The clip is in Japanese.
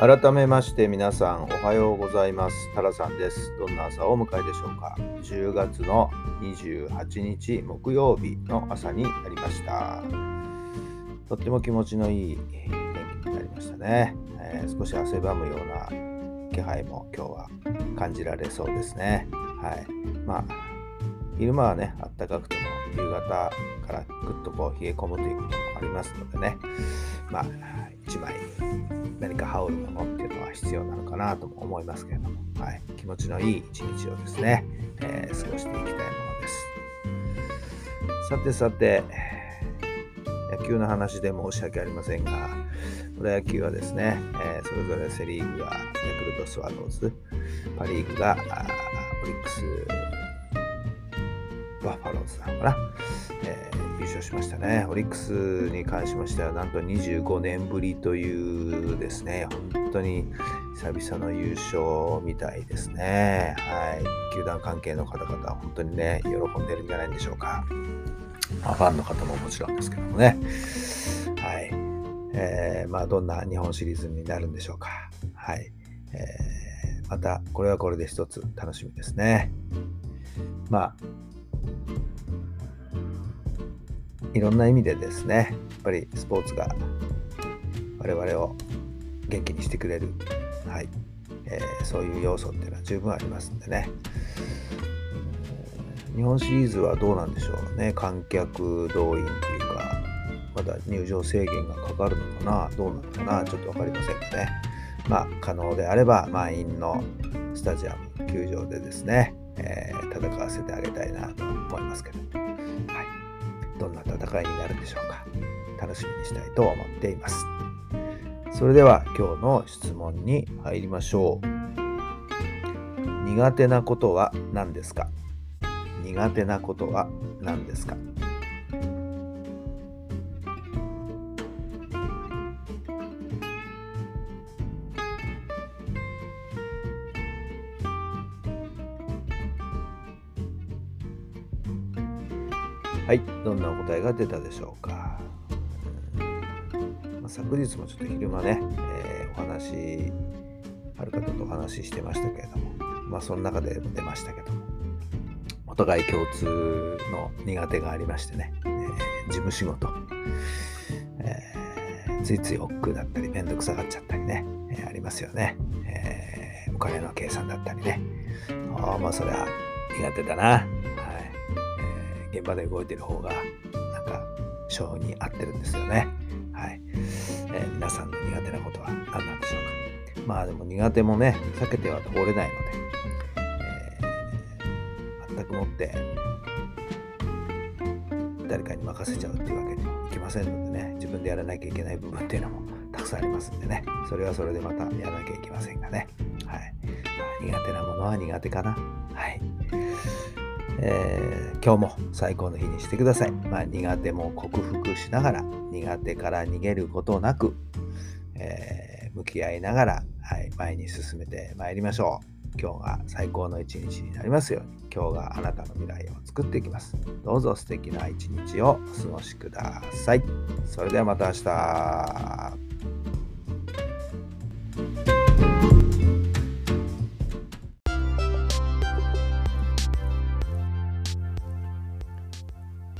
改めまして皆さんおはようございます。タラさんです。どんな朝をお迎えでしょうか。10月の28日木曜日の朝になりました。とっても気持ちのいい天気になりましたね、えー、少し汗ばむような気配も今日は感じられそうですね。はい。まあ昼間はねあったかくても夕方からぐっとこう冷え込むということもありますのでね。まあ1枚何か羽織るものっていうのは必要なのかなとも思いますけれども、はい、気持ちのいい一日をですね、えー、過ごしていきたいものです。さてさて、野球の話で申し訳ありませんが、プロ野球はですね、えー、それぞれセ・リーグがヤクルトスワローズ、パ・リーグがオリックス、バファローズなのかな、えー優勝しましたね。オリックスに関しましては、なんと25年ぶりというですね、本当に久々の優勝みたいですね。はい。球団関係の方々は本当にね、喜んでるんじゃないでしょうか。まあ、ファンの方ももちろんですけどもね。はい。えー、まあ、どんな日本シリーズになるんでしょうか。はい。えー、また、これはこれで一つ楽しみですね。まあ、いろんな意味でですね、やっぱりスポーツが我々を元気にしてくれる、はいえー、そういう要素っていうのは十分ありますんでね。日本シリーズはどうなんでしょうね、観客動員っていうか、まだ入場制限がかかるのかな、どうなのかな、ちょっと分かりませんがね。まあ、可能であれば満員のスタジアム、球場でですね、えー、戦わせてあげたいなと思いますけど。どんな戦いになるんでしょうか。楽しみにしたいと思っています。それでは今日の質問に入りましょう。苦手なことは何ですか？苦手なことは何ですか？はい、どんなお答えが出たでしょうか。まあ、昨日もちょっと昼間ね、えー、お話、ある方とお話ししてましたけれども、まあその中でも出ましたけども、お互い共通の苦手がありましてね、えー、事務仕事、えー、ついつい億劫だったり、めんどくさがっちゃったりね、えありますよね、えお金の計算だったりね。ああ、まあそれは苦手だな。現場で動いてる方が、なんか、性に合ってるんですよね。はい。えー、皆さんの苦手なことは何なんでしょうか。まあでも苦手もね、避けては通れないので、えー、全くもって、誰かに任せちゃうっていうわけにもいきませんのでね、自分でやらなきゃいけない部分っていうのもたくさんありますんでね、それはそれでまたやらなきゃいけませんがね。はい。苦手なものは苦手かな。はい。えー、今日も最高の日にしてください。まあ、苦手も克服しながら、苦手から逃げることなく、えー、向き合いながら、はい、前に進めてまいりましょう。今日が最高の一日になりますように、今日があなたの未来を作っていきます。どうぞ素敵な一日をお過ごしください。それではまた明日。